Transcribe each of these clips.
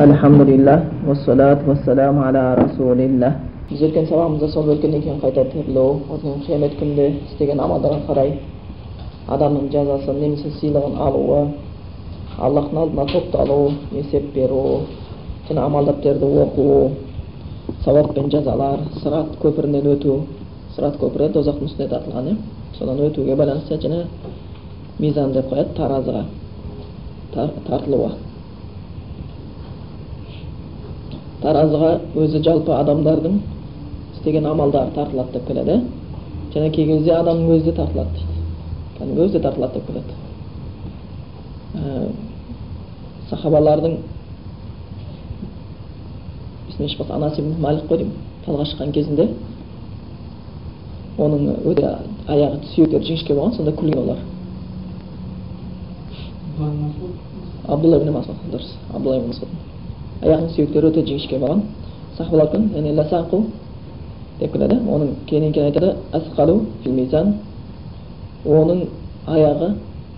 Alhamdulillah, wassalatu wassalamu ala rasulillah. Біз өткен сабағымызда сол өткеннен кейін қайта тірілу, одан қиямет күнінде істеген амалдарға қарай адамның жазасын немесе сыйлығын алуы, Аллахтың алдына тоқталу, есеп беру, және амал дәптерді оқу, сауап пен жазалар, сырат көпірінен өту, сырат көпірі тозақтың үстіне тартылған, иә? Содан өтуге байланысты және мизан деп қояды таразыға тартылуы. Таразыға өзі жалпы адамдардың істеген амалдары тартылады деп келеді. Және кей кезде адамның өзі де тартылады дейді. Кәдімгі өзі де тартылады деп келеді. Ә, сахабалардың есімнен шықпаса анас ибн малик қой деймін талға шыққан кезінде оның өте аяғы сүйектері жіңішке болған сонда күлген олар. Абдулла ибн масуд дұрыс. Абдулла ибн масуд. Аяғының сүйектері өте жіңішке болған сахабалар айтқан яғни ласақу деп келеді оның кейіннен кейін айтады асқалу мизан оның аяғы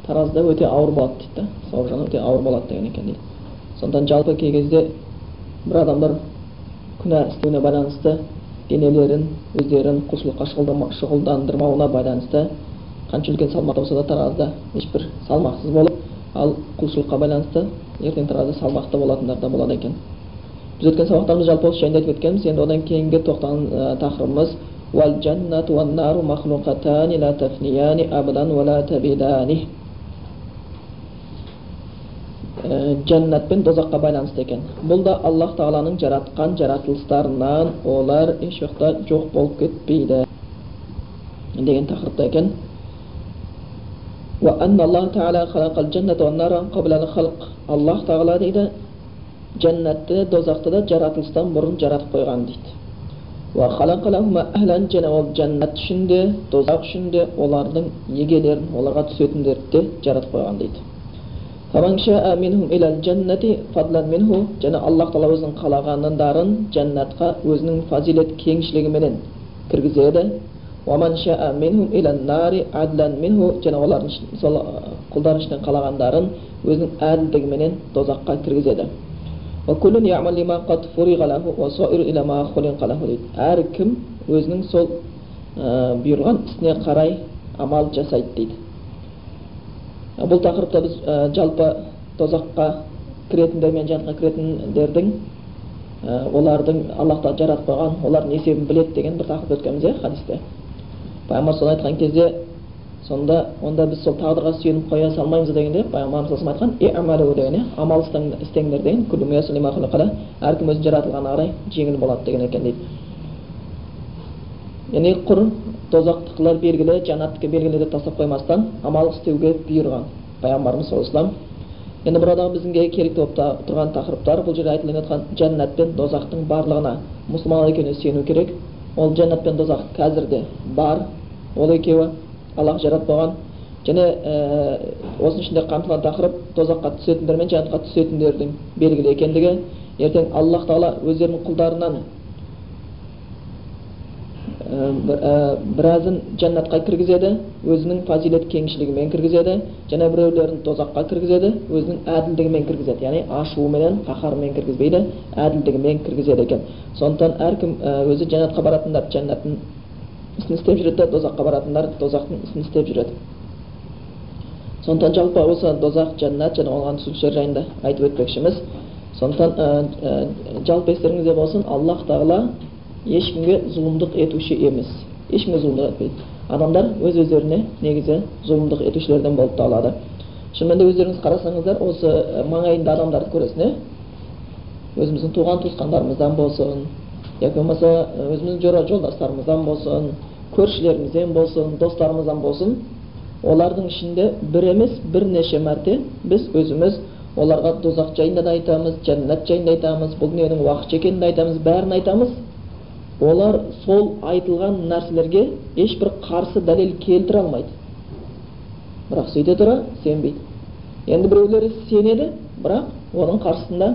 таразда өте ауыр болады дейді да сауап жағынан өте ауыр болады деген екен дейді сондықтан жалпы кей кезде бір адамдар күнә істеуіне байланысты денелерін өздерін құлшылыққа шұғылдандырмауына байланысты қанша үлкен салмақта болса да таразда ешбір салмақсыз болып ал құлшылыққа байланысты ертең таразда салмақты болатындар да болады екен біз өткен сабақтарымыз жалпы осы жайында айтып өткенбіз енді одан кейінгі тоқтаған ә, тақырыбымыз жәннат пен дозаққа байланысты екен бұл да аллах тағаланың жаратқан жаратылыстарынан олар еш жоқ болып кетпейді деген тақырыпта екен وأن الله تعالى خلق الجنة والنار قبل الخلق الله тағала дейді жәннатты дозақты да жаратылыстан бұрын жаратып қойған дейді және ол жәннат үшін де дозақ үшін де олардың егелерін оларға түсетіндерді де жаратып қойған дейді және аллах тағала өзінің қалағандарын жәннатқа өзінің фазилет кеңшілігіменен кіргізеді олардың сол құлдар ішінен қалағандарын өзінің әділдігіменен дозаққа кіргізеді. әркім өзінің сол бұйырған ісіне қарай амал жасайды дейді. Бұл тақырыпта біз жалпы тозаққа кіретіндер мен жәннатқа кіретіндердің олардың аллах қойған олардың есебін біледі деген бір тақырып өткенбіз иә хадисте. Пайғамбар соны айтқан кезде сонда онда біз сол тағдырға сүйеніп қоя салмаймыз дегенде пайғамбарымыз айтқан деген иә амал істеңдер деген әркім өзінің жаратылғанына қарай жеңіл болады деген екен дейді. Яғни құр тозақтықлар белгілі жәннаттікі белгілі деп тастап қоймастан амал істеуге бұйырған пайғамбарымыз саллаллаху енді бұрадағы бізге керекті болып тұрған тақырыптар бұл жерде айтылып жатқан жәннат пен дозақтың барлығына мұсылман екеніне сену керек. Ол жәннат пен дозақ қазір де бар. Ол екеуі аллах жаратпаған және ә, осының ішінде қамтылған тақырып тозаққа түсетіндер мен жәннатқа түсетіндердің белгілі екендігі. Ертең аллах тағала өздерінің құлдарынан біразын жәннатқа кіргізеді өзінің фазилет кеңшілігімен кіргізеді және біреулерін тозаққа кіргізеді өзінің әділдігімен кіргізеді. Яғни ашуыменен қаһарымен кіргізбейді әділдігімен кіргізеді екен. Сондықтан әркім өзі жәннатқа баратындар жәннаттың ісін істеп жүреді да дозаққа баратындар дозақтың ісін істеп жүреді. Сондықтан жалпы осы дозақ жәннат және оған түсушілер жайында айтып өтпекшіміз. Сондықтан жалпы естеріңізде болсын аллах тағала ешкімге зұлымдық етуші емес. Ешкімге зұлымдық етпейді. Адамдар өз өздеріне негізі зұлымдық етушілерден болып табылады. Шынымен де өздеріңіз қарасаңыздар осы маңайында адамдарды көресің иә өзіміздің туған туысқандарымыздан болсын яки болмаса өзіміздің жора жолдастарымыздан болсын көршілерімізден болсын достарымыздан болсын олардың ішінде бір емес бірнеше мәрте біз өзіміз оларға дозақ жайында да айтамыз жәннат жайында айтамыз бұл дүниенің уақытша екенін айтамыз бәрін айтамыз олар сол айтылған нәрселерге ешбір қарсы дәлел келтіре алмайды бірақ сөйте тұра сенбейді енді біреулері сенеді бірақ оның қарсысында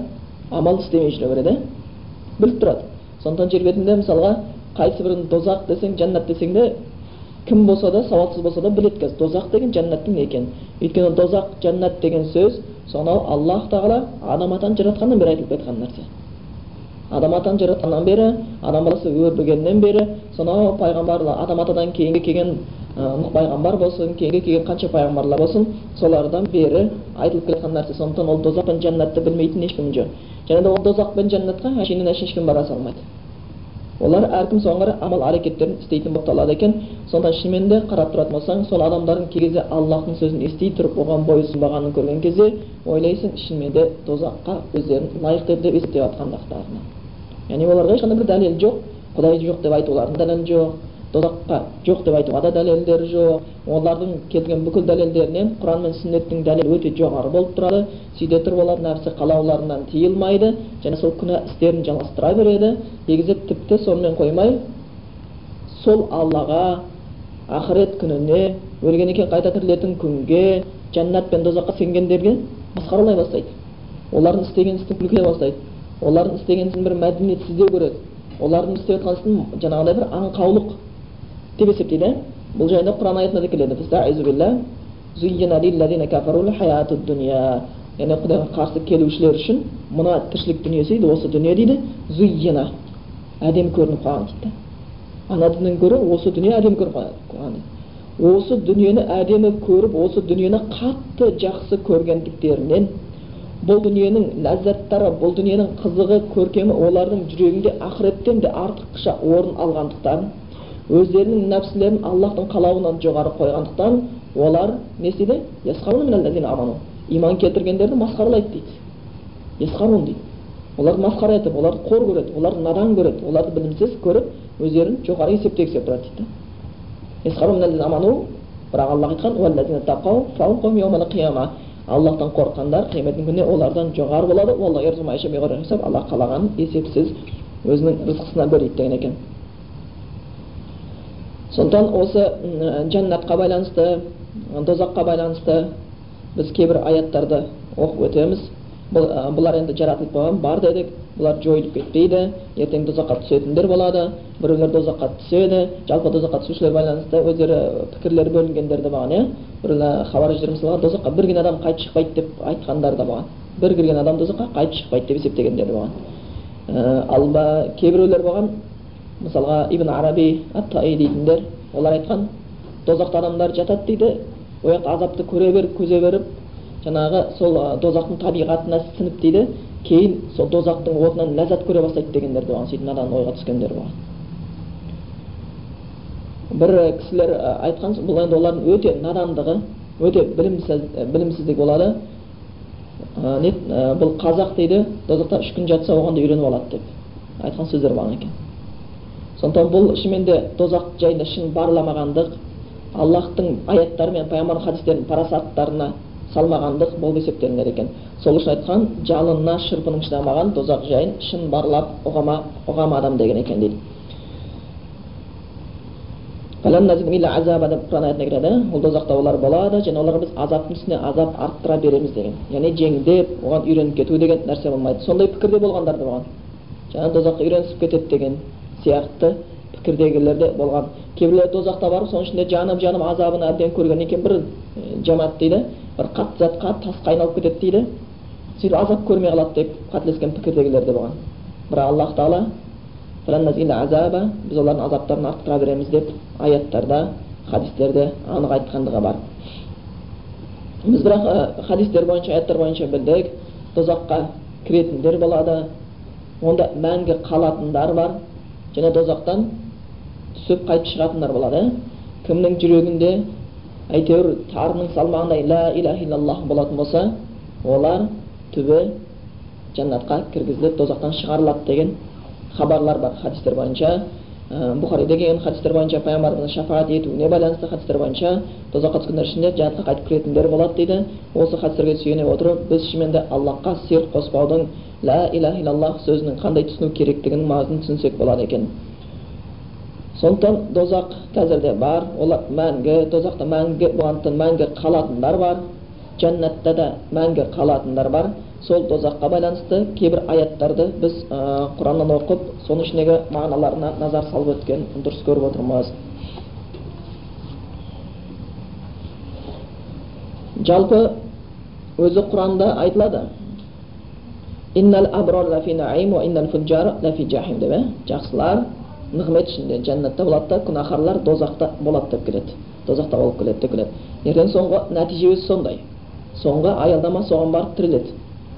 амал істемей жүре береді біліп тұрады сондықтан жер бетінде мысалға қайсы бірін дозақ десең жәннат десең де кім болса да сауатсыз болса да біледі қазір дозақ деген жәннаттың не екенін өйткені дозақ жәннат деген сөз сонау аллах тағала адам атаны жаратқаннан бері айтылып кеткен нәрсе. Адам атаны жаратқаннан бері адам баласы өрбігеннен бері сонау пайғамбарлар адам атадан кейінгі келген нұх пайғамбар болсын кейінгі келген қанша пайғамбарлар болсын солардан бері айтылып келе нәрсе. Сондықтан ол тозақ пен жәннатты білмейтін ешкім жоқ. Және де ол тозақ пен жәннатқа әшейіннен әшейін ешкім бара салмайды. Олар әркім қарай амал әрекеттерін істейтін болып табылады екен. Сонда шынымен де қарап тұратын болсаң сол адамдардың кей кезде аллахтың сөзін ести тұрып оған бойұсынбағанын көрген кезде ойлайсың шынымен де тозаққа өздерін лайықты деп есептеп жатқандықтарына яғни оларға ешқандай бір дәлел жоқ құдай жоқ деп айтуларының дәлелі жоқ. Тозаққа жоқ деп айтуға да дәлелдер жоқ. Олардың келтірген бүкіл дәлелдерінен құран мен сүннеттің дәлелі өте жоғары болып тұрады. Сөйте тұрып олар нәпсі қалауларынан тыйылмайды және сол күнә істерін жалғастыра береді. Негізі тіпті сонымен қоймай сол аллаға ақырет күніне өлгеннен кейін қайта тірілетін күнге жәннат пен тозаққа сенгендерге масқаралай бастайды. Олардың істеген істің күлкі бастайды. Олардың істеген ісін бір мәдениетсіздеу көреді. Олардың істеп жатқан ісін жаңағыдай бір аңқаулық деп есептейді бұл жайында құран аятында да келеді яғни құдайға қарсы келушілер үшін мына тіршілік дүниесі дейді осы дүние дейді зуйина әдемі көрініп қалған дейді ана дүниеден гөрі осы дүние әдемі көрініп қалған осы дүниені әдемі көріп осы дүниені қатты жақсы көргендіктерінен бұл дүниенің ләззаттары бұл дүниенің қызығы көркемі олардың жүрегінде ақыреттен де артықша орын алғандықтан өздерінің нәпсілерін аллахтың қалауынан жоғары қойғандықтан олар не істейді? Иман келтіргендерді масқаралайды дейді. Есқарун дейді. Оларды масқара етіп оларды қор көреді оларды надан көреді оларды білімсіз көріп өздерін жоғары есептегісі келіп тұрады дейді. Бірақ аллах айтқан аллахтан қорыққандар қияметтің күніне олардан жоғары болады. Алла қалағанын есепсіз өзінің рызқысына бөлейді деген екен. Сондықтан осы жәннатқа байланысты тозаққа байланысты біз кейбір аяттарды оқып өтеміз. Бұл, бұлар енді жаратылып қойған бар дедік. Бұлар жойылып кетпейді ертең тозаққа түсетіндер болады біреулер тозаққа түседі. Жалпы тозаққа түсушілер байланысты өздері пікірлері бөлінгендер де болған иә. Біреулер хабарждар мысалға тозаққа бір келген адам қайтып шықпайды деп айтқандар да болған бір кірген адам тозаққа қайтып шықпайды деп есептегендер де болған ал кейбіреулер болған мысалға ибн араби ат дейтіндер олар айтқан тозақта адамдар жатады дейді ол жақта азапты көре беріп көзе беріп жаңағы сол дозақтың табиғатына сіңіп дейді кейін сол дозақтың отынан ләззат көре бастайды дегендер де болған сөйтіп надан ойға түскендер болған бір кісілер айтқан бұл енді олардың өте надандығы өте білімсіз білімсіздік болады не бұл қазақ дейді дозақта үш күн жатса оған да үйреніп алады деп айтқан сөздер болған екен сондықтан бұл шынымен де тозақ жайында шын барламағандық аллахтың аяттары мен пайғамбардың хадистерінің парасаттарына салмағандық болып есептелінер екен. Сол үшін айтқан жалынына шырпының шыдамаған тозақ жайын шын барлап ұғама ұғама адам деген екен дейді. Құран аятына кіреді. Ол тозақта олар болады және оларға біз азаптың үстіне азап арттыра береміз деген. Яғни жеңдеп оған үйреніп кету деген нәрсе болмайды. Сондай пікірде болғандар да болған. Жаңағы тозаққа үйренісіп кетеді деген. Сияқты пікірдегілер де болған. Кейбіреулер тозақта барып соның ішінде жанып жанып азабын әбден көргеннен кейін бір жамаат дейді. Бір қатты затқа тасқа айналып кетеді дейді. Сөйтіп азап көрмей қалады деп қателескен пікірдегілер де болған. Бірақ аллах тағала біз олардың азаптарын арттыра береміз деп аяттарда хадистерде анық айтқандығы бар. Біз бірақ хадистер бойынша аяттар бойынша білдік. Тозаққа кіретіндер болады. Онда мәңгі қалатындар бар. Және тозақтан түсіп қайтып шығатындар болады. Кімнің жүрегінде әйтеуір тарының салмағындай ла иляха иллаллах болатын болса олар түбі жәннатқа кіргізіліп тозақтан шығарылады деген хабарлар бар хадистер бойынша. Бұхариде келген хадистер бойынша пайғамбарымыздың шафаат етуіне байланысты хадистер бойынша тозаққа түскендер ішінде жәннатқа қайтып кіретіндер болады дейді осы хадистерге сүйене отырып біз шынымен де аллахқа серт қоспаудың ла иляха иллаллах сөзінің қандай түсіну керектігінің маңызын түсінсек болады екен сондықтан дозақ қазірде бар олар мәңгі тозақта мәңгі болғандықтан мәңгі қалатындар бар жәннатта да мәңгі қалатындар бар. Сол тозаққа байланысты кейбір аяттарды біз ә, құраннан оқып соның ішіндегі мағыналарына назар салып өткен дұрыс көріп отырмыз. Жалпы өзі құранда айтылады. Деп ә? Жақсылар нығмет ішінде жәннатта болады да күнәһарлар дозақта болады деп келеді. Дозақта болып келеді деп келеді. Ертең соңғы нәтиже өзі сондай. Соңғы аялдама соған барып тіреледі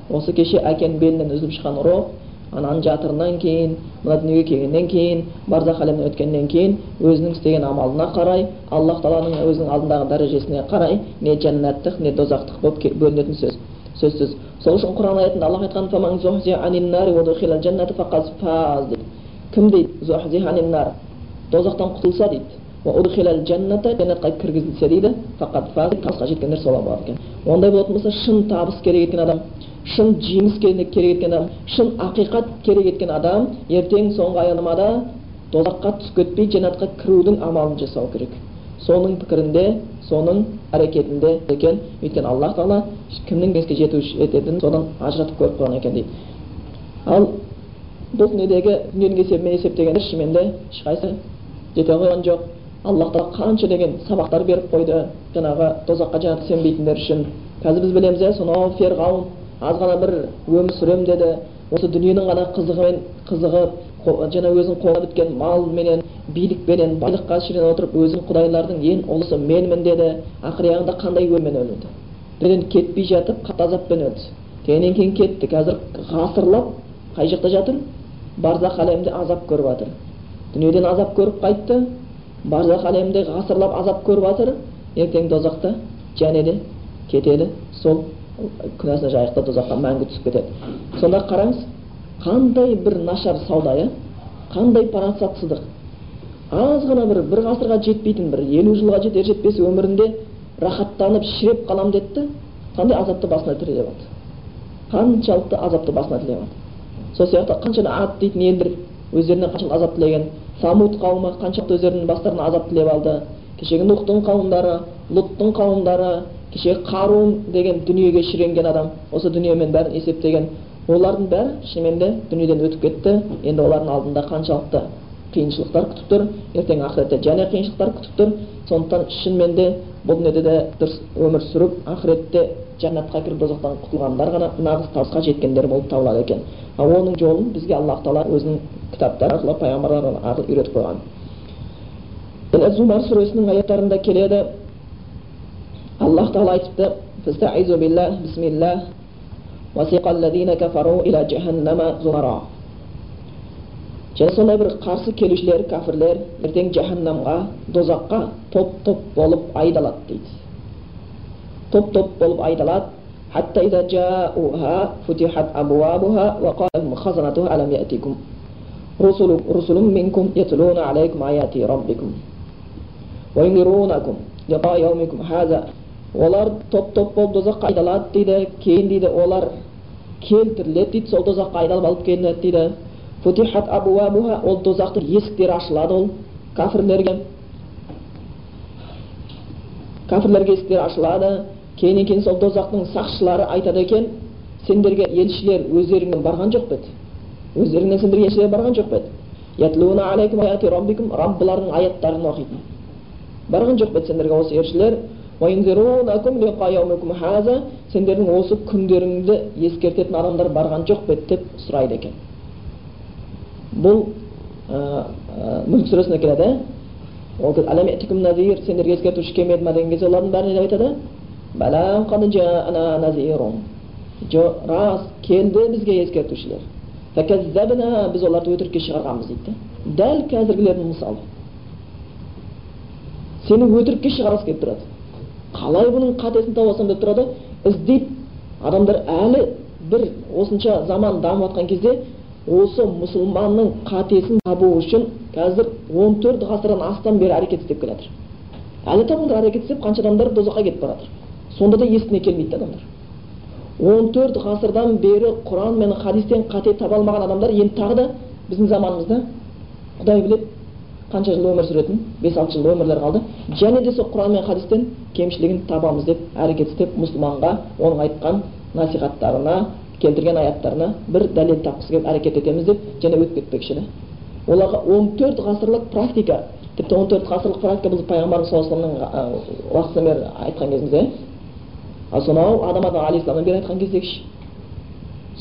осы кеше әкенің белінен үзіліп шыққан рух ананың жатырынан кейін мына дүниеге келгеннен кейін барзақ әлемнен өткеннен кейін өзінің істеген амалына қарай аллах тағаланың өзінің алдындағы дәрежесіне қарай не жәннаттық не дозақтық болып бөлінетін сөз. Сөзсіз. Сол үшін құран аятында аллах айтқан кім дейді? Дозақтан құтылса дейді. Жәннатқа кіргізілсе дейді. Фақат табысқа жеткендер солар болады екен ондай болатын болса шын табыс керек еткен адам шын жеңіс керек еткен адам шын ақиқат керек еткен адам ертең соңғы аянамада тозаққа түсіп кетпей жәннатқа кірудің амалын жасау керек соның пікірінде соның әрекетінде екен өйткені аллах тағала кімнің жеңіске жету ететінін содан ажыратып көріп қойған екен дейді ал бұл дүниедегі дүниенің есебімен есептегенде шынымен де ешқайсысы жете қойған жоқ аллах тағала қанша деген сабақтар беріп қойды жаңағы тозаққа жаңағы сенбейтіндер үшін. Қазір біз білеміз иә сонау ферғауын аз ғана бір өмір сүремін деді. Осы дүниенің ғана қызығымен қызығып жаңа өзінің қолына біткен малменен билікпенен байлыққа шірене отырып өзінің құдайлардың ең ұлысы менмін деді. Ақыр аяғында қандай өліммен өлді? Дүниеден кетпей жатып қатты азаппен өлді. Келгеннен кейін кетті. Қазір ғасырлап қай жақта жатыр? Барзақ әлемінде азап көріп жатыр. Дүниеден азап көріп қайтты. Барзақ әлемінде ғасырлап азап көріп жатыр. Ертең дозақта және де кетеді. Сол күнәсіне жайықта тозаққа мәңгі түсіп кетеді. Сонда қараңыз қандай бір нашар сауда иә? Қандай парасатсыздық. Аз ғана бір бір ғасырға жетпейтін бір елу жылға жетер жетпес өмірінде рахаттанып шіреп қалам деді да қандай азапты басына тілеп алды. Қаншалықты азапты басына тілеп алды. Сол сияқты қанша ат дейтін елдер өздеріне қаншалықты азап тілеген самут қауымы қаншалықты өздерінің бастарына азап тілеп алды. Кешегі нұхтың қауымдары лұттың қауымдары кеше қарун деген дүниеге шіренген адам. Осы дүниемен бәрін есептеген. Олардың бәрі шынымен де дүниеден өтіп кетті. Енді олардың алдында қаншалықты қиыншылықтар күтіп тұр. Ертең ақыретте және қиыншылықтар күтіп тұр. Сондықтан шынымен де бұл дүниеде де дұрыс өмір сүріп ақыретте жәннатқа кіріп дозақтан құтылғандар ғана нағыз табысқа жеткендер болып табылады екен. Ал оның жолын бізге аллах тағала өзінің kitobda aslab payg'ambarlar aql o'rgatib qo'ygan zumar surasining oyatlarida keladi alloh taolo aytibdi fastaizu billah bismillah vasiqa allazina kafaru ila jahannama zumara Және сондай бір қарсы келушілер, кәфірлер ертең жаһаннамға, дозаққа топ-топ болып айдалады дейді. Топ-топ болып айдалады. Хатта ида жаауха футихат абуабуха ва қалахум хазанатуха алам رسل رسل منكم يتلون عليكم آيات ربكم وينذرونكم لقاء يومكم هذا олар топ топ болып тозаққа айдалады дейді кейін дейді олар келтіріледі дейді сол тозаққа айдалып алып келінеді дейді футихат абуабуха ол тозақтың есіктері ашылады ол кәпірлерге кәпірлерге есіктері ашылады кейіннен кейін сол тозақтың сақшылары айтады екен сендерге елшілер өздеріңнен барған жоқ па еді өздеріңнен сендерге елшілер барған жоқ па еді раббыларының аяттарын оқитын барған жоқ па еді сендерге осы елшілер сендердің осы күндеріңді ескертетін адамдар барған жоқ па деп сұрайды екен бұл мүлк сүресінде келеді сендерге ескертуші келмеді ма деген кезде олардың бәрі не айтады рас келді бізге ескертушілер біз оларды өтірікке шығарғанбыз дейді дәл қазіргілердің мысалы сені өтірікке шығарғысы келіп тұрады қалай бұның қатесін тауып деп тұрады іздейді адамдар әлі бір осынша заман дамып жатқан кезде осы мұсылманның қатесін табу үшін қазір 14 төрт ғасырдан астам бері әрекет істеп келе әлі табыңдар әрекет істеп қанша адамдар дозаққа кетіп бара сонда да есіне келмейді адамдар 14 төрт ғасырдан бері құран мен хадистен қате таба алмаған адамдар енді тағы да біздің заманымызда құдай біледі қанша жыл өмір сүретін бес алты жыл өмірлері қалды. Және де сол құран мен хадистен кемшілігін табамыз деп әрекет істеп мұсылманға оның айтқан насихаттарына келтірген аяттарына бір дәлел тапқысы келіп әрекет етеміз деп және өтіп кетпекші да оларға он төрт ғасырлық практика тіпті он төрт ғасырлық практика біз пайғамбарымыз саллаллаху алейхи уақытынан бері айтқан кезімізде ал сонау адам алейхисаламнан бері айтқан кездегіші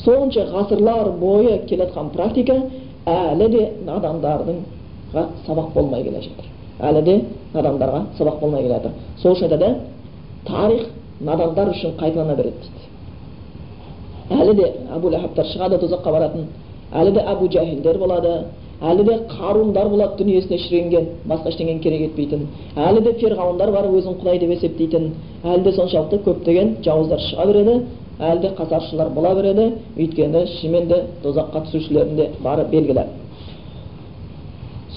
сонша ғасырлар бойы келе жатқан практика әлі де надандардыңға сабақ болмай келе жатыр әлі де надандарға сабақ болмай келе жатыр сол үшін айтады тарих надандар үшін қайталана береді дейді әлі де әбу ләхабтар шығады тозаққа баратын әлі де әбу жәһилдер болады әлі де қарундар болады дүниесіне шіренген басқа ештеңені керек етпейтін. Әлі де ферғауындар бар өзін құдай деп есептейтін. Әлі де соншалықты көптеген жауыздар шыға береді әлі де қасапшылар бола береді. Өйткені шынымен де тозаққа түсушілердің де бары белгілі.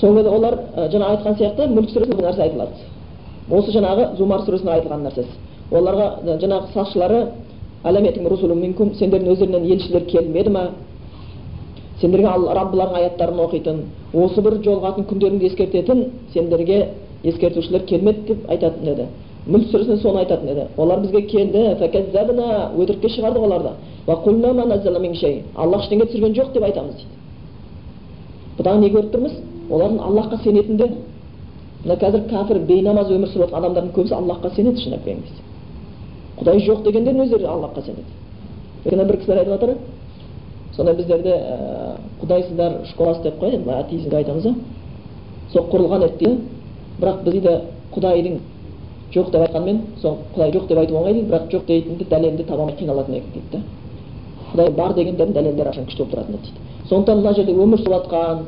Сол олар жаңа айтқан сияқты мүлк сүресінде бұл нәрсе айтылады. Осы жаңағы зумар сүресінде айтылған нәрсесі оларға жаңағы сақшылары сендердің өздеріңнен елшілер келмеді ма? Сендерге раббылардың аяттарын оқитын осы бір жолығатын күндеріңді ескертетін сендерге ескертушілер келмеді деп айтатын еді мүлк сүресінде соны айтатын еді олар бізге келді өтірікке шығардық оларды аллах ештеңе түсірген жоқ деп айтамыз дейді бұдан не көріп тұрмыз олардың аллахқа сенетінде мына қазір кәпір бейнамаз өмір сүріп жатқан адамдардың көбісі аллахқа сенеді шындап келген кезде құдай жоқ дегендер өздері аллахқа сенеді өйткені бір кісілер айтып жатыр сонда біздерде ә, құдайсыздар школасы деп қояды енді атеизмді айтамыз иә сол құрылған еді дейді бірақ біз дейді құдайдың жоқ деп айтқанмен сол құдай жоқ деп айту оңай дейді бірақ жоқ дейтінді дәлелді таба алмай қиналатын едік дейді да құдай бар дегендердің дәлелдері әрқашан күшті болып тұратын еді дейді. Сондықтан мына жерде өмір сүріп жатқан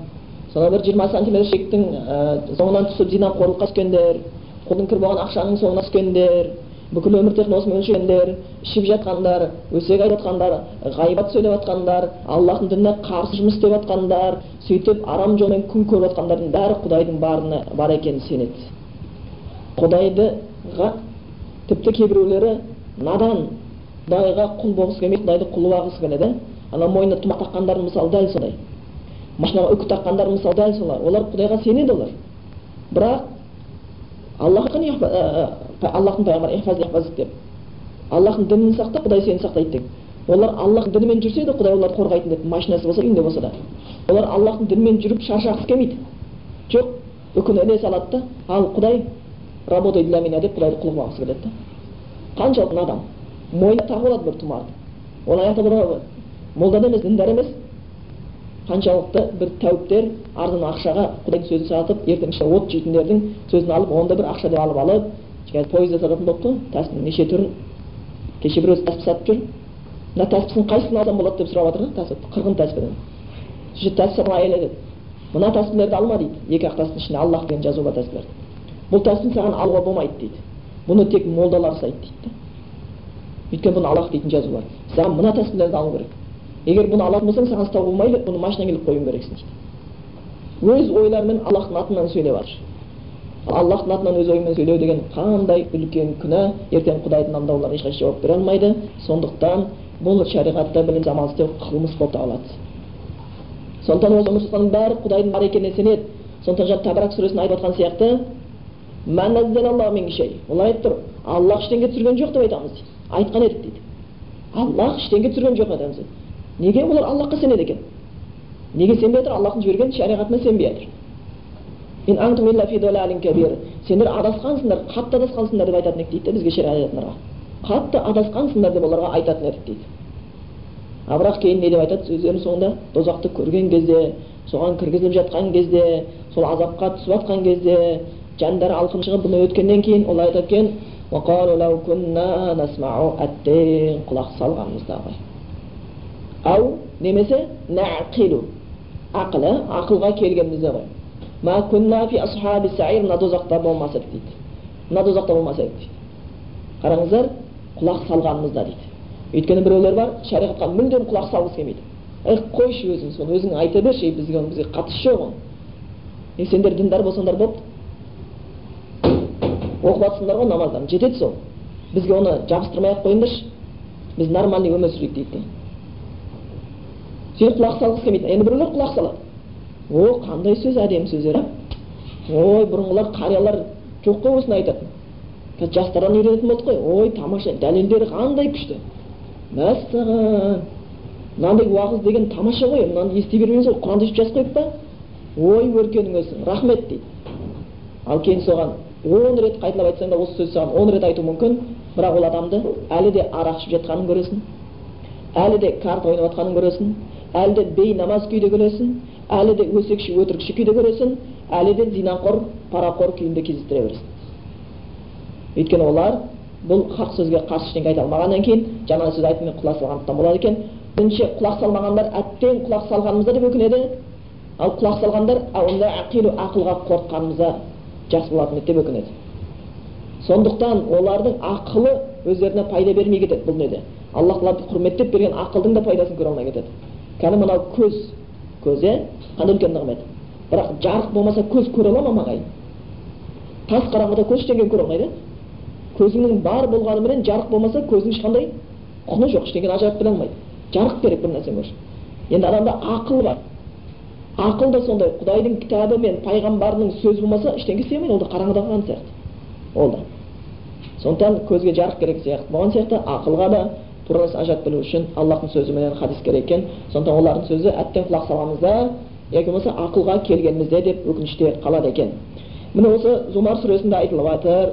сонау бір жиырма сантиметр шектің ә, соңынан түсіп зинақорлыққа түскендер қолдың кір болған ақшаның соңына түскендер бүкіл өмір тек осымен өлшегендер ішіп жатқандар өсек айтып жатқандар ғайбат сөйлеп жатқандар аллахтың дініне қарсы жұмыс істеп жатқандар сөйтіп арам жолмен күн көріп жатқандардың бәрі құдайдың барына бар екенін сенеді. Құдайдыға тіпті кейбіреулері надан құдайға құл болғысы келмейді құдайды құл бағғысы келеді. Ана мойнына тымақ таққандар мысалы дәл солай. Машинаға үкі таққандар мысалы дәл солар олар құдайға сенеді олар. Бірақ аллахтың пайғамбары деп аллахтың дінін сақта құдай сені сақтайды деген олар аллахтың дінімен жүрсе де құдай оларды қорғайтын деп машинасы болса үйінде болса да олар аллахтың дінімен жүріп шаршағысы келмейді жоқ үкіні іле салады да ал құдай работай для меня деп құдайды құл қылғысы келеді да қаншалық надан мойнына тағып алады бір тұмарды ол аяқта молда емес діндар емес қаншалықты бір тәуіптер арзан ақшаға құдайдың сөзін сатып ертең от жейтіндердің сөзін алып оны да бір ақша деп алып алып қазір поезда сататын болыпты ғой тәсіптің неше түрін кеше біреу тәсіп сатып жүр. Мына тәсіптің қайсысын алсам болады? деп сұрап жатыр да тәсіп қырғын тәсібінен сөйтіп тәсіп сатқан әйел айтады мына тәсібілерді алма дейді. Екі ақ тастың ішінде аллах деген жазу бар тәсібілерді бұл тәсібін саған алуға болмайды дейді. Бұны тек молдалар ұстайды дейді да. Өйткені бұны аллах дейтін жазу бар саған мына тәсібілерді алу керек егер бұны алатын болсаң саған ұстауға болмайды бұны машинаға іліп қоюың керексің дейді өз ойларымен аллахтың атынан сөйлеп жатыр аллахтың атынан өз ойымен сөйлеу деген қандай үлкен күнә ертең құдайдың алдында олар ешқайсы жауап бере алмайды. Сондықтан бұл шариғатта білім амал істеу қылмыс болып табылады. Сондықтан өмір сүріп бәрі құдайдың бар екеніне сенеді. Сондықтан жаңа табрак сүресінде айтып жатқан сияқты олар айтып тұр аллах ештеңе түсірген жоқ деп айтамыз дейді айтқан едік дейді. Аллах ештеңе түсірген жоқ айтамыз дейді неге олар аллахқа сенеді екен? Неге сенбей жатыр аллахтың жіберген шариғатына сенбей жатыр сендер адасқансыңдар қатты адасқансыңдар деп айтатын едік дейді бізге шариғат қатты адасқансыңдар деп оларға айтатын едік дейді. А бірақ кейін не деп айтады? Өздерінің соңында тозақты көрген кезде соған кіргізіліп жатқан кезде сол азапқа түсіп жатқан кезде жандары алқын шығып бұны өткеннен кейін олар айтады екен құлақ салғанымызда ғой ау немесе нәқилу ақылы ақылға келгенімізде ғой мына тозақта болмас едік дейді мына тозақта болмас едік дейді қараңыздар құлақ салғанымызда дейді өйткені біреулер бар шариғатқа мүлдем құлақ салғысы келмейді ей қойшы өзің соны өзің айта берші бізге бізге қатысы жоқ оның е сендер діндар болсаңдар болды оқып жатсыңдар ғой намаздарын жетеді сол бізге оны жабыстырмай ақ қойыңдаршы біз нормальный өмір сүрейік дейді. Сен құлақ салғысы келмейді. Енді біреулер құлақ салады. О қандай сөз әдемі сөздер ой бұрынғылар қариялар жоқ қой осыны айтатын. Қазір жастардан үйренетін болдық қой. Ой тамаша дәлелдері қандай күшті. Мәссаған. Мынандай уағыз деген тамаша ғой. Мынаны ести бермейміз ғой құранды өйстіп жазып қойып па? Ой өркенің өссін рахмет дейді. Ал кейін соған он рет қайталап айтсаң да осы сөзді саған он рет айту мүмкін. Бірақ ол адамды әлі де арақ ішіп жатқанын көресің. Әлі де карта ойнап жатқанын көресің. Әлі де бейнамаз күйде көресің әлі де өсекші өтірікші күйде көресің әлі де зинақор парақор күйінде кездестіре бересің. Өйткені олар бұл хақ сөзге қарсы ештеңе айта алмағаннан кейін жаңағы сөз айтып мен құлақ салғандықтан болады екен. Бірінші құлақ салмағандар әттең құлақ салғанымызда деп өкінеді. Ал құлақ салғандар ақылға қорыққанымызда жақсы болатын еді деп өкінеді. Сондықтан олардың ақылы өздеріне пайда бермей кетеді бұл аллах тағала құрметтеп берген ақылдың да пайдасын көре алмай кетеді. Кәдімгі мынау көз көз иә қандай үлкен нығмет бірақ жарық болмаса көз көре ала ма ағайын тас қараңғыда көз ештеңені көре алмайды көзіңнің бар болғанымен жарық болмаса көздің ешқандай құны жоқ ештеңені ажыратып біле алмайды жарық керек бір нәрсені көрші енді адамда ақыл бар ақыл да сондай құдайдың кітабы мен пайғамбарының сөзі болмаса ештеңе істей алмайды ол да қараңғыда қалған сияқты ол да сондықтан көзге жарық керек сияқты болған сияқты ақылға да нәрсе ажыратып білу үшін аллахтың сөзі менен хадис керек екен сондықтан олардың сөзі әттең құлақ салғанымызда яки болмаса ақылға келгенімізде деп өкініште қалады екен міне осы зумар сүресінде айтылып жатыр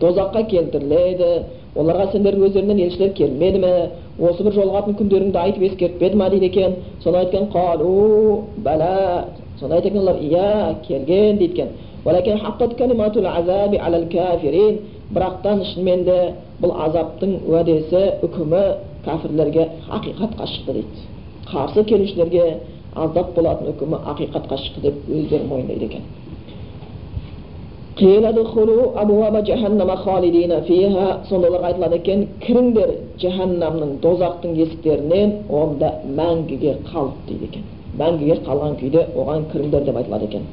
дозаққа келтіріледі оларға сендердің өздеріңнен елшілер келмеді ме осы бір жолығатын күндеріңді айтып ескертпеді ма дейді екен соны айтқан қалу бәлә сонда айтады екен олар иә келген дейді екен бірақтан шынымен де бұл азаптың уәдесі үкімі кәфірлерге ақиқатқа шықты дейді. Қарсы келушілерге азап болатын үкімі ақиқатқа шықты деп өздері мойындайды екен. Сонда оларға айтылады екен кіріңдер жаһаннамның дозақтың есіктерінен онда мәңгіге қалып дейді екен. Мәңгіге қалған күйде оған кіріңдер деп айтылады екен.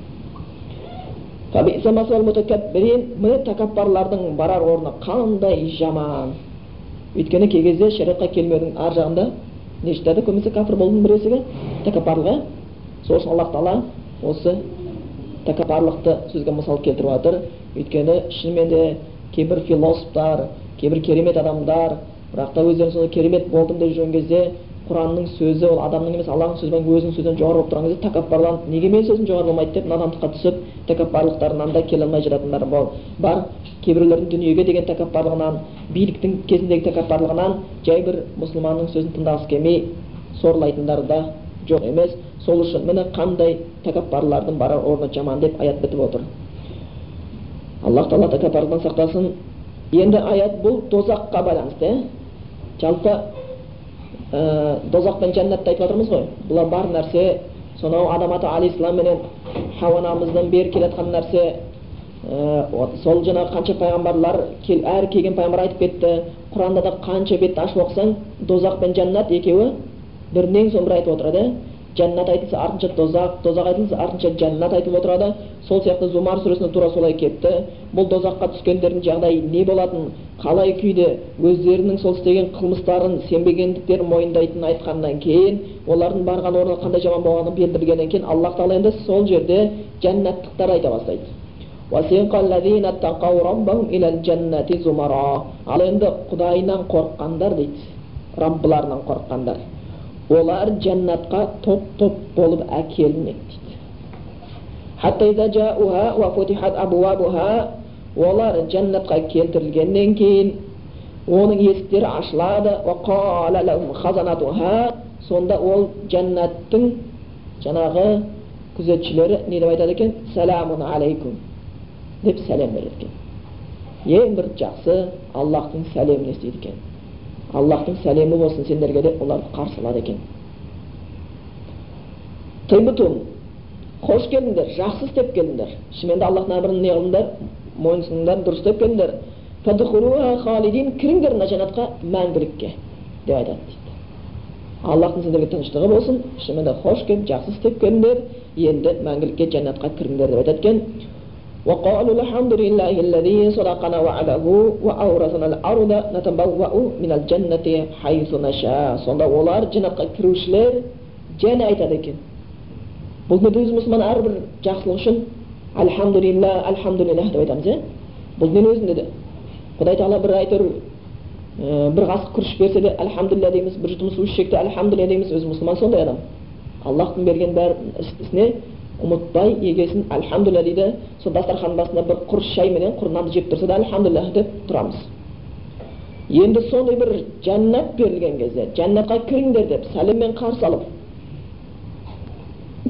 Міне тәкаппарлардың барар орны қандай жаман өйткені кей кезде шариғатқа келмеудің ар жағында не жатады көбінесе кәпір болдың біресігі тәкаппарлығы сол үшін аллах тағала осы тәкаппарлықты сөзге мысал келтіріп жатыр өйткені шынымен де кейбір философтар кейбір керемет адамдар бірақ та өздерін сондай керемет болдым деп жүрген кезде құранның сөзі ол адамның емес алланың сөзі өзінің сөзінен жоғары болып тұрған кезде тәкаппарланып неге менің сөзім жоғары болмайды деп надандыққа түсіп тәкаппарлықтарынан да келе алмай жататындар бар кейбіреулердің дүниеге деген тәкаппарлығынан биліктің кезіндегі тәкаппарлығынан жай бір мұсылманның сөзін тыңдағысы келмей сорлайтындар да жоқ емес сол үшін міне қандай тәкаппарлардың барар орны жаман деп аят бітіп отыр аллах тағала тәкаппарлықтан сақтасын енді аят бұл тозаққа байланысты иә жалпы дозақ пен жәннатты айтып жатырмыз ғой. Бұлар бар нәрсе сонау адам ата алейхисалам менен хауа анамыздан бері келе жатқан нәрсе ә, сол жаңағы қанша пайғамбарлар кел, әр келген пайғамбар айтып кетті. Құранда да қанша бетті ашып оқысаң дозақ пен жәннат екеуі бірінен соң бірі айтып отырады. Иә жәннат айтылса артынша тозақ тозақ айтылса артынша жәннат айтылып отырады. Сол сияқты зумар сүресінде тура солай кетті. Бұл дозаққа түскендердің жағдайы не болатын? Қалай күйде өздерінің сол істеген қылмыстарын сенбегендіктерін мойындайтынын айтқаннан кейін олардың барған орны қандай жаман болғанын білдіргеннен кейін аллах тағала енді сол жерде жәннаттықтар айта бастайды. Ал енді құдайынан қорыққандар дейді раббыларынан қорыққандар. Олар жәннатқа топ топ болып әкелінеді дейді. Олар жәннатқа келтірілгеннен кейін оның есіктері ашылады. Сонда ол жәннаттың жаңағы күзетшілері не деп айтады екен? Сәләмун алейкум. Деп сәлем береді екен. Ең бір жақсы аллахтың сәлемін естиді екен. Аллахтың сәлемі болсын сендерге деп оларды қарсы алады екен. Қош келдіңдер жақсы істеп келдіңдер. Шынымен де аллахтың әмірін не қылдыңдар? мойынсұндыңдар дұрыс істеп келдіңдер кіріңдер мына жәннатқа мәңгілікке деп айтады дейді аллахтың сендерге тыныштығы болсын шынымен де қош келіп жақсы істеп келдіңдер енді мәңгілікке жәннатқа кіріңдер деп айтады екен وقالوا الحمد لله الذي صدقنا وعده وأورثنا الأرض نتبوأ من الجنة حيث نشاء сонда олар жәннатқа кірушілер және айтады екен бұл не өзі мұсылман әрбір жақсылық үшін альхамдулилля альхамдулилля деп айтамыз иә бұл дүниенің өзінде де құдай тағала бір әйтеуір бір қасық күріш берсе де альхамдулилля дейміз бір жұтым су ішсек те альхамдулилля дейміз өзі мұсылман сондай адам аллахтың берген бәр ісіне ұмытпай егесін әльхамдулилля дейді сол дастарханның басында бір құр шай менен құр нанды жеп тұрса да әльхамдулилля деп тұрамыз енді сондай бір жәннат берілген кезде жәннатқа кіріңдер деп сәлеммен қарсы алып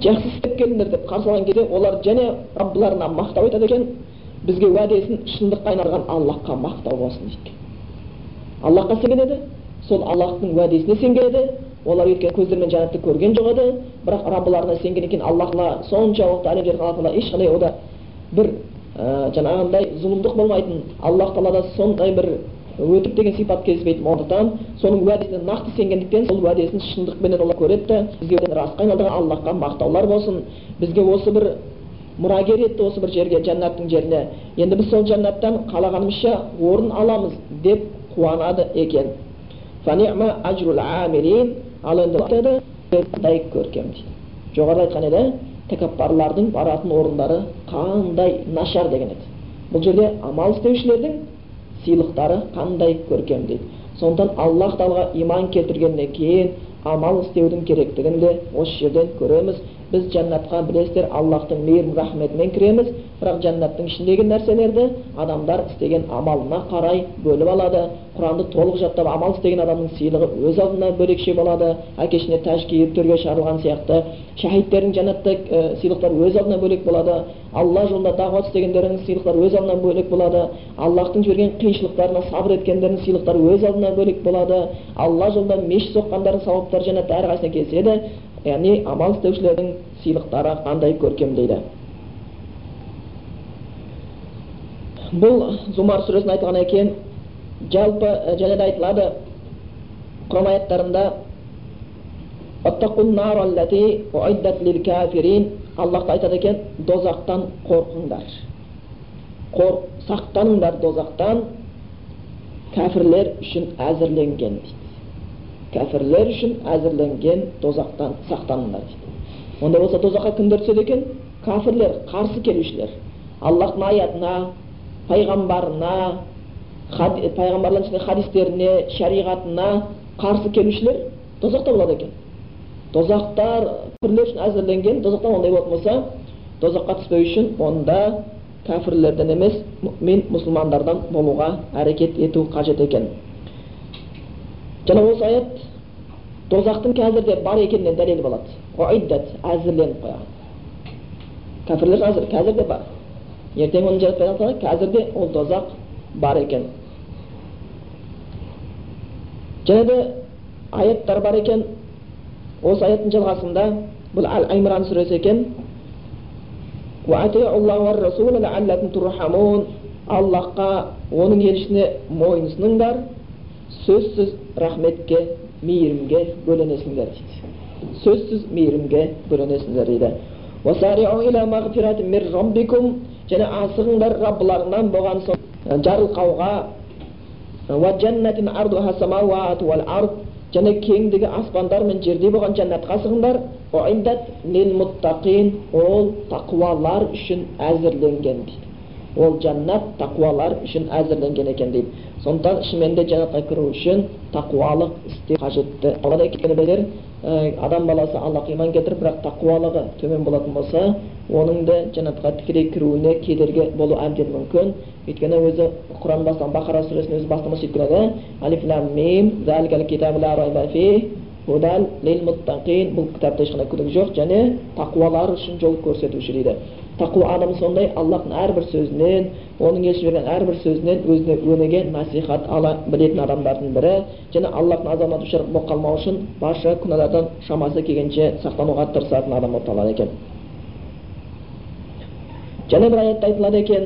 жақсы істеп келіңдер деп қарсы алған кезде олар және раббыларына мақтау айтады екен бізге уәдесін шындыққа айналдырған аллахқа мақтау болсын дейді аллахқа сенген сол аллахтың уәдесіне сенген еді олар өйткені көздерімен жәннатты көрген жоқ еді бірақ раббыларына сенген екен алла тағала соншалықты әлем жерін алла ешқандай ода бір ә, жаңағындай зұлымдық болмайтын аллах тағалада сондай бір өтірік деген сипат кездеспейтін болғандықтан соның уәдесіне нақты сенгендіктен сол уәдесін шындықпенен олар көреді бізге расқа айналдырған аллахқа мақтаулар болсын. Бізге осы бір мұрагер етті осы бір жерге жәннаттың жеріне. Енді біз сол жәннаттан қалағанымызша орын аламыз деп қуанады екен. Ал көркем дейді. Жоғарыда айтқан еді тәкаппарлардың баратын орындары қандай нашар деген еді. Бұл жерде амал істеушілердің сыйлықтары қандай көркем дейді. Сондықтан аллах тағалаға иман келтіргеннен кейін амал істеудің керектігін де осы жерден көреміз. Біз жәннатқа білесіздер аллахтың мейірім рахметімен кіреміз. Бірақ жәннаттың ішіндегі нәрселерді адамдар істеген амалына қарай бөліп алады. Құранды толық жаттап амал істеген адамның сыйлығы өз алдына бөлекше болады. Әке шешесіне тәж киіп төрге шығарылған сияқты шахидтердің жәннатта ә, сыйлықтары өз алдына бөлек болады. Алла жолында дағуат істегендердің сыйлықтары өз алдына бөлек болады. Аллахтың жіберген қиыншылықтарына сабыр еткендердің сыйлықтары өз алдына бөлек болады. Алла жолында мешіт соққандардың сауаптары жәннатта әрқайсысына келіседі яғни амал істеушілердің сыйлықтары қандай көркем дейді. Бұл зумар сүресінде айтылғаннан кейін жалпы және де айтылады құран аяттарында аллах айтады екен дозақтан қорқыңдар қор, сақтаныңдар дозақтан кәфірлер үшін әзірленген дейді. Кәпірлер үшін әзірленген тозақтан сақтаныңдар дейді. Ондай болса тозаққа кімдер түседі екен? Кәпірлер қарсы келушілер. Аллахтың аятына пайғамбарына пайғамбарлардың ішінде хадистеріне шариғатына қарсы келушілер тозақта болады екен тозақтар кәпірлер үшін әзірленген тозақтан ондай болатын болса тозаққа түспеу үшін онда кәпірлерден емес мен мұсылмандардан болуға әрекет ету қажет екен жана осы аят тозақтың қазір де бар екеніне дәлел болады әзірленіп қойған кәпірлер қазір қазір де бар ертең оны жаратпай қазір де ол тозақ бар екен және де аяттар бар екен осы аяттың жалғасында бұл әл аймран сүресі екен аллахқа оның елшісіне мойынсыныңдар сөзсіз рахметке мейірімге бөленесіңдер дейді сөзсіз мейірімге бөленесіңдер дейді және асығыңдар раббыларыңнан болған соң жарылқауға және кеңдігі аспандар мен жердей болған жәннатқа асығыңдар ол тақуалар үшін әзірленген дейді ол жәннат тақуалар үшін әзірленген екен дейді. Сондықтан шынымен де жәннатқа кіру үшін тақуалық істеу қажетті. Білер адам баласы аллаға иман келтіріп бірақ тақуалығы төмен болатын болса оның да жәннатқа тікелей кіруіне кедергі болуы әбден мүмкін. Өйткені өзі құран бастаған бақара сүресінің өзі бастамасы сөйтіп келеді. Бұл кітапта ешқандай күдік жоқ және тақуалар үшін жол көрсетуші дейді. Тақуа адам сондай аллахтың әрбір сөзінен оның елші берген әрбір сөзінен өзіне өнеге насихат ала білетін адамдардың бірі. Және аллахтың азабына душар болып қалмау үшін барша күнәлардан шамасы келгенше сақтануға тырысатын адам болып табылады екен. Және бір аятта айтылады екен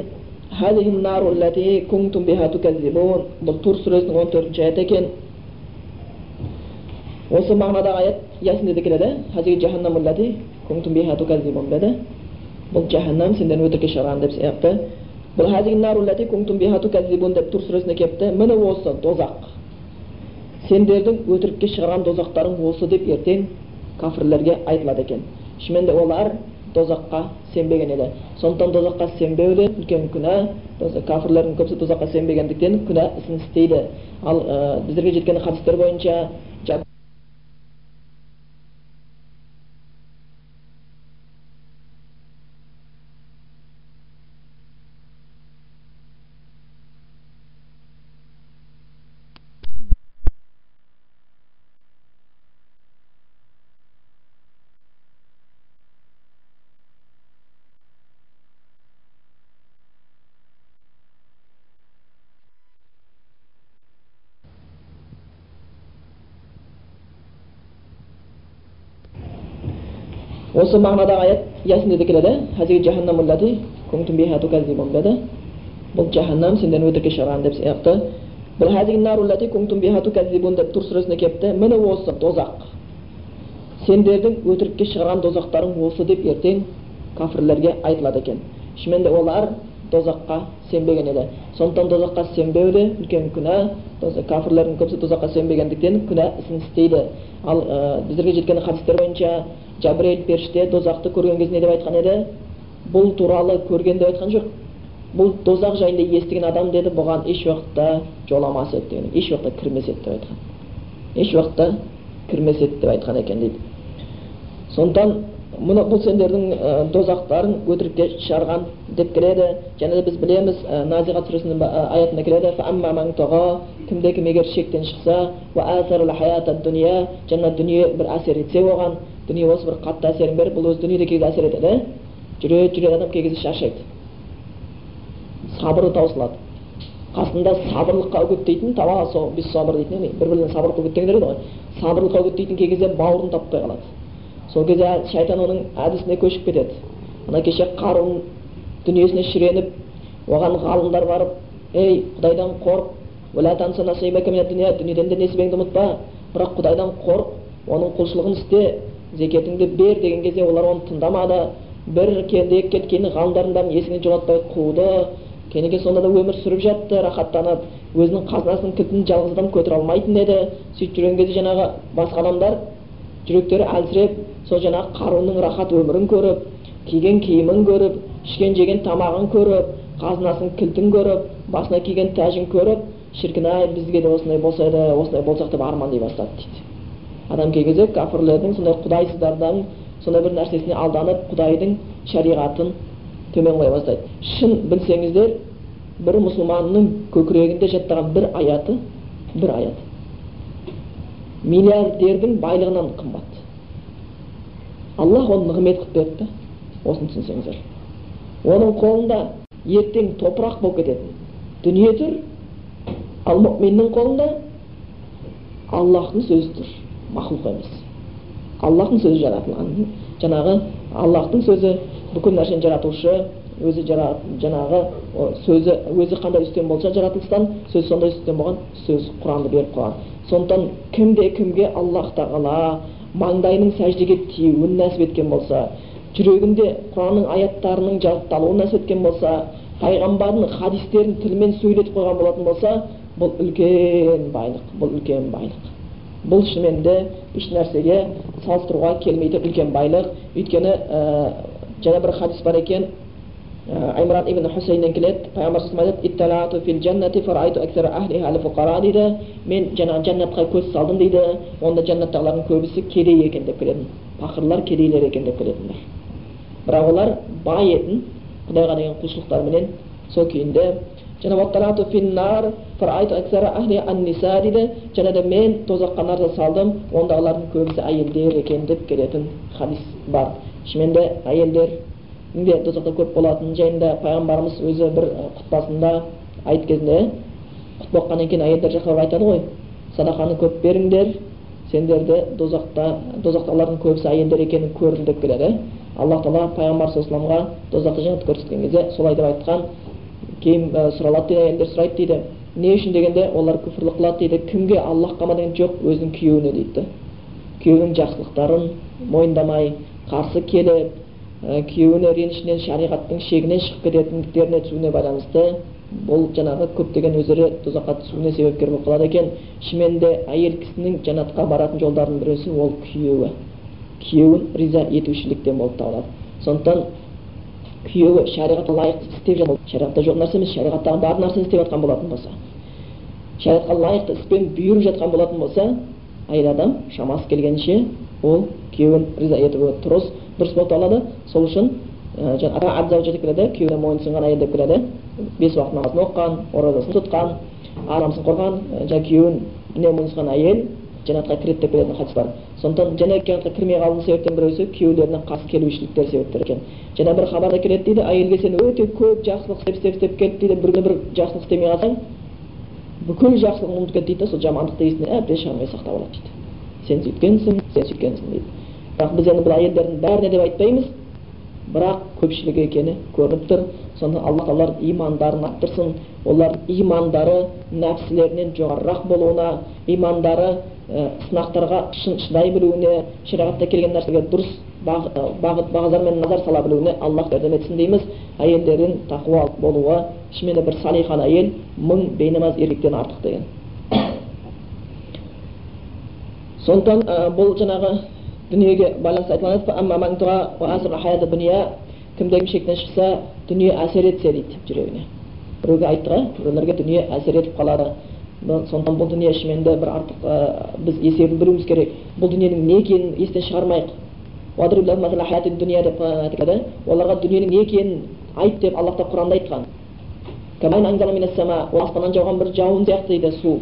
бұл тур сүресінің он төртінші аяты екен. Осы мағынадағы аят ясінде де келеді. Бұл жаһаннам сендерді өтірікке шығарған деп сияқты бұл деп тур сүресінде келіпті міне осы дозақ сендердің өтірікке шығарған дозақтарың осы деп ертең кәпірлерге айтылады екен шынымен де олар дозаққа сенбеген еді сондықтан сенбеу де үлкен күнә кәпірлердің көбісі дозаққа сенбегендіктен күнә ісін істейді ал ә, біздерге жеткен хадистер бойынша осы мағынадағы аят ясинде де келеді деді бұл жаһаннам сендерді өтірікке шығарған деп сияқты. Бұл деп тур сүресінде келіпті міне осы дозақ. Сендердің өтірікке шығарған дозақтарың осы деп ертең кәпірлерге айтылады екен. Шынымен де олар дозаққа сенбеген еді. Сондықтан дозаққа сенбеу де үлкен күнә кәпірлердің көбісі дозаққа сенбегендіктен күнә ісін істейді. Ал ә, біздерге жеткен хадистер бойынша жабірейіл періште дозақты көрген кезде не деп айтқан еді? Бұл туралы көрген деп айтқан жоқ. Бұл дозақ жайында естіген адам деді бұған еш уақытта жоламас еді деген. Еш уақытта кірмес еді деп айтқан. Еш уақытта кірмес еді деп айтқан екен дейді. Сондықтан мұны бұл сендердің ә, дозақтарың өтірікке шығарған деп келеді. Және де біз білеміз ә, назиғат сүресінің аятында келеді кімде кім егер шектен шықса жаңа дүние бір әсер етсе оған дүние осы бір қатты әсерін беріп бұл өзі дүниеде кей әсер етеді жүре жүре адам кей кезде шаршайды. Сабыры таусылады қасында сабырлыққа үгіттейтін сабыр дейтін бір бірлеріне сабырлыққа үгіттеңдер еді ғой. Сабырлыққа үгіттейтін кей кезде бауырын таппай қалады. Сол кезде шайтан оның әдісіне көшіп кетеді. Ана кеше қарун дүниесіне шіреніп оған ғалымдар барып ей құдайдан қорық дүниеден де несібеңді ұмытпа. Бірақ құдайдан қорық оның құлшылығын істе зекетіңді бер деген кезде олар оны тыңдамады. Бір екі кеткен бәрін есіңнен жоғалтпай қуды. Кенеге сонда да өмір сүріп жатты рахаттанып. Өзінің қазынасының кілтін жалғыз адам көтере алмайтын еді. Сөйтіп жүрген кезде жаңағы басқа адамдар жүректері әлсіреп сол жаңағы қарунның рахат өмірін көріп киген киімін көріп ішкен жеген тамағын көріп қазынасын кілтін көріп басына киген тәжін көріп шіркін ай бізге де осындай болса еді осындай болсақ деп армандай бастады дейді. Адам кей кезде кәпірлердің сондай құдайсыздардың сондай бір нәрсесіне алданып құдайдың шариғатын төмен қоя бастайды. Шын білсеңіздер бір мұсылманның көкірегінде жаттаған бір аяты бір аяты. Миллиардердің байлығынан қымбат. Аллах оны нығмет қылып берді осыны түсінсеңіздер оның қолында ертең топырақ болып кететін дүние тұр ал мүминнің қолында аллахтың сөзі тұр мақұлық емес аллахтың сөзі жаратылған жаңағы аллахтың сөзі бүкіл нәрсені жаратушы өзі жаңағы сөзі өзі қандай үстем болса жаратылыстан сөз сондай үстем болған сөз құранды беріп қойған сондықтан кімде кімге аллах тағала маңдайының сәждеге тиюін нәсіп еткен болса жүрегінде құранның аяттарының жатталуын нәсіп еткен болса пайғамбардың хадистерін тілмен сөйлетіп қойған болатын болса бұл үлкен байлық бұл үлкен байлық. Бұл шынымен де еш нәрсеге салыстыруға келмейтін үлкен байлық. Өйткені ә, жаңа бір хадис бар екен аймран ибн хусейннен келеді пайғамбар дейді мен жаңағы жәннатқа көз салдым дейді онда жәннаттағылардың көбісі кедей екен деп келетін пақырлар кедейлер екен деп келетіндер бірақ олар бай етін құдайға деген құлшылықтарыменен сол күйінде және де мен тозаққа назар салдым ондағылардың көбісі әйелдер екен деп келетін хадис бар шынымен де әйелдер де тозақта көп болатыны жайында пайғамбарымыз өзі бір құтпасында айт кезінде құтпа оқығаннан кейін әйелдер жаққа айтады ғой садақаны көп беріңдер сендерді дозақта дозақтағылардың көбісі әйелдер екенін көрдім деп келеді аллах тағала пайғамбар саллаллаху дозақты жәннат көрсеткен кезде солай деп айтқан кейін сұралады дейді әйелдер сұрайды дейді не үшін дегенде олар күфірлік қылады дейді кімге аллахқа ма деген жоқ өзінің күйеуіне дейді күйеуінің жақсылықтарын мойындамай қарсы келіп күйеуіне ренішінен шариғаттың шегінен шығып кететіндіктеріне түсуіне байланысты бұл жаңағы көптеген өздері тозаққа түсуіне себепкер болып қалады екен. Шынымен де әйел кісінің жәннатқа баратын жолдарының біреусі ол күйеуі. Күйеуін риза етушіліктен болып табылады. Сондықтан күйеуі шариғатқа лайықты істеп жатыр шариғатта жоқ нәрсе емес шариғаттағы бар нәрсені істеп жатқан болатын болса шариғатқа лайықты іспен бұйырып жатқан болатын болса әйел адам шамасы келгенше ол күйеуін риза етуі дұрыс. Дұрыс болып табылады сол үшін деп келеді күйеуіне мойынсұнған әйел деп келеді бес уақыт намазын оқыған оразасын тұтқан намысын қорған жаңағы күйеуіне мойынсұнған әйел жәннатқа кіреді деп келетін хадис бар сондықтан жәннатқа кірмей қалудың себептерінің біреусі күйеулеріне қарсы келушіліктер себептер екен жаңа бір хабарда келеді дейді әйелге сен өте көп жақсылық істеп істеп істеп келді дейді бір күні бір жақсылық істемей қалсаң бүкіл жақсылығын ұмытып кетті дейді да сол жамандықты есінен әбден шығармай сақтап алады дейді сен сүйткенсің сен сүйткенсің дейді бірақ біз енді бұл әйелдердің бәріне деп айтпаймыз бірақ көпшілігі екені көрініп тұр сонда алла тағала имандарын арттырсын олардың имандары нәпсілерінен жоғарырақ болуына имандары ә, сынақтарға шын шыдай білуіне шариғатта келген нәрсеге дұрыс бағыт бағдар мен назар сала білуіне аллах жәрдем етсін дейміз әйелдердің тақуа болуы шынымен де бір салиқалы әйел мың бейнамаз еркектен артық деген сондықтан ә, бұл жаңағы дүниеге байланысты айтылған дүния кімде кім шектен шықса дүние әсер етсе дейді жүрегіне біреуге айтты біреулерге дүние әсер етіп қалады сондықтан бұл дүние шынымен де бір артық ә, біз есебін білуіміз керек бұл дүниенің не екенін естен шығармайық деп айтылады оларға дүниенің не екенін айт деп аллах тағала құранда айтқан аспаннан жауған бір жауын сияқты дейді су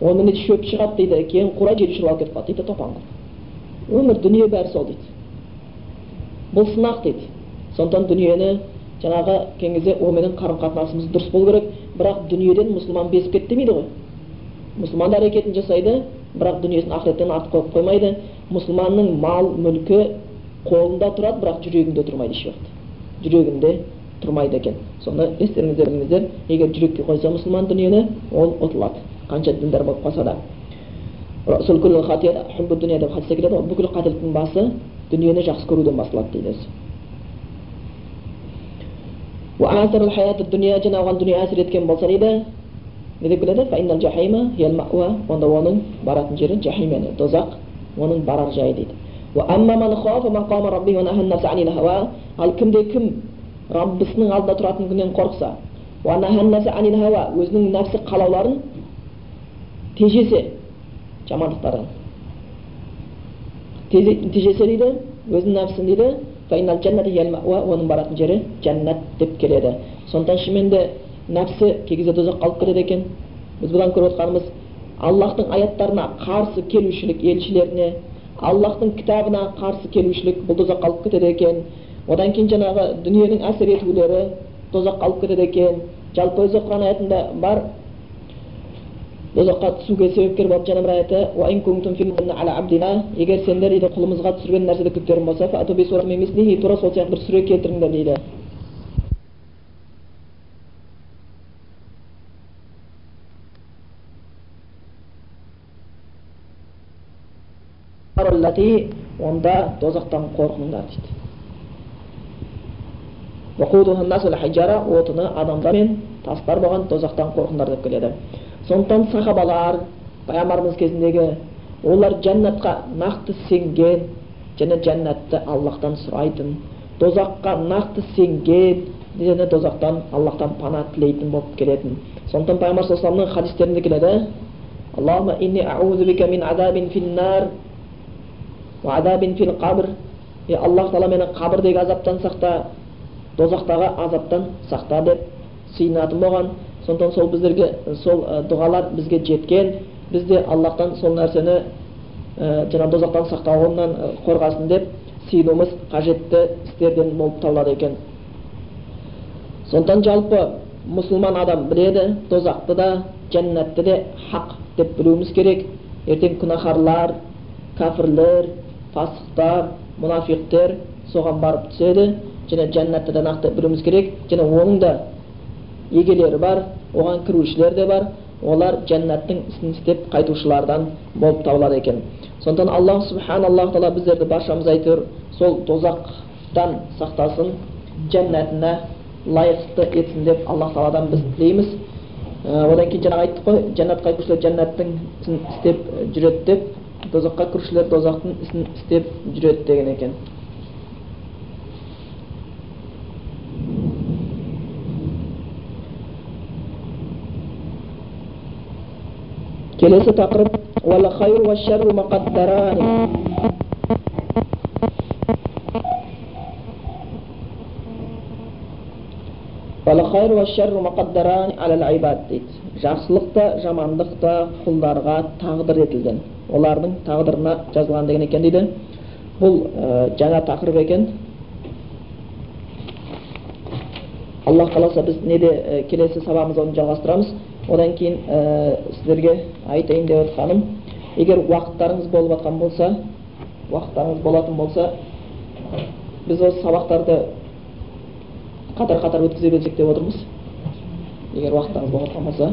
онымен шөп шығады дейді кейін қурай жер шіріп алып кетіп қалады дейді топан өмір дүние бәрі сол дейді бұл сынақ дейді сондықтан дүниені жаңағы кезде онымен қарым қатынасымыз дұрыс болу керек бірақ дүниеден мұсылман безіп кетті демейді ғой мұсылман әрекетін жасайды бірақ дүниесін ақыреттен артық қойып қоймайды мұсылманның мал мүлкі қолында тұрады бірақ жүрегінде тұрмайды еш жүрегінде тұрмайды екен сонда естеріңізде біліңіздер егер жүрекке қойса мұсылман дүниені ол ұтылады қанша діндар болып қалса да деп хадисте келеді ғой бүкіл қателіктің басы дүниені жақсы көруден басталады дейді өзі жаңа оған дүние әсер еткен болса дейді не деп келеді онда оның баратын жері жахим яғни тозақ оның барар жайы дейді ал кімде кім раббысының алдында тұратын күннен қорықса өзінің нәпсі қалауларын тежесе жамандықтардан тежесе дейді өзінің нәпсін дейді оның баратын жері жәннат деп келеді сондықтан шынымен де нәпсі кей кезде тозаққа алып кетеді екен біз бұдан көріп отқанымыз аллахтың аяттарына қарсы келушілік елшілеріне аллахтың кітабына қарсы келушілік бұл тозаққа алып кетеді екен одан кейін жаңағы дүниенің әсер етулері тозаққа алып кетеді екен жалпы өзі құран аятында бар тозаққа түсуге себепкер болып жаңа бір аяты егер сендер дейді құлымызға түсірген нәрседе күдіктерің болса тура сол сияқты бір сүре келтіріңдер дейді. Онда тозақтан қорқыңдар дейді. Отыны адамдар мен тастар болған тозақтан қорқыңдар деп келеді. Сондықтан сахабалар пайғамбарымыз кезіндегі олар жәннатқа нақты сенген және жәннатты аллахтан сұрайтын тозаққа нақты сенген және тозақтан аллахтан пана тілейтін болып келетін. Сондықтан пайғамбар саллаллаху хадистерінде келеді фил қабр е аллах тағала мені қабірдегі азаптан сақта тозақтағы азаптан сақта деп сыйынатын болған. Сондықтан сол біздерге сол дұғалар бізге жеткен біз де аллахтан сол нәрсені ә, жаңағы тозақтан сақтауынан қорғасын деп сыйынуымыз қажетті істерден болып табылады екен. Сондықтан жалпы мұсылман адам біледі тозақты да жәннатты де хақ деп білуіміз керек. Ертең күнәһарлар кәпірлер фасықтар мұнафиқтер соған барып түседі және жәннатты да нақты білуіміз керек. Және оның да егелері бар оған кірушілер де бар. Олар жәннаттың ісін істеп қайтушылардан болып табылады екен. Сондықтан аллах субхан аллах тағала біздерді баршамыз әйтеуір сол тозақтан сақтасын жәннатына лайықты етсін деп аллах тағаладан біз тілейміз. Одан кейін жаңағы айттық қой жәннатқа кірушілер жәннаттың ісін істеп жүреді деп тозаққа кірушілер тозақтың ісін істеп жүреді деген екен. Келесі тақырып дейді жақсылық та жамандық та құлдарға тағдыр етілген олардың тағдырына жазылған деген екен дейді бұл ә, жаңа тақырып екен аллах қаласа біз неде ә, келесі сабағымызда оны жалғастырамыз одан кейін ә, сіздерге айтайын деп отқаным егер уақыттарыңыз болып жатқан болса уақыттарыңыз болатын болса біз осы сабақтарды қатар қатар өткізе берсек деп отырмыз. Егер уақыттарыңыз болып жатқан болса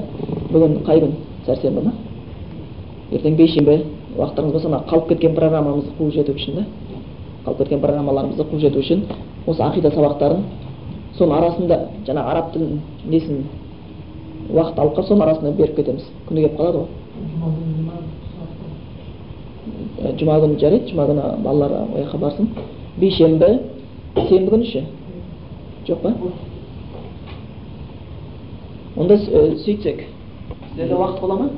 бүгін қай күн? Сәрсенбі ма? Ертең бейсенбі уақыттарыңыз болса мына қалып кеткен программамызды қуып жету үшін да. Қалып кеткен программаларымызды қуып жету үшін осы ақида сабақтарын соның арасында жаңағы араб тілін несін уақыт алып қалып соның арасында беріп кетеміз. Күні келіп қалады ғой. Ә, жұма күні жарайды. Жұма күні балалар ол жаққа барсын. Бейсенбі сенбі күні ше? Жоқ па? Онда сөйтсек сіздерде уақыт бола ма?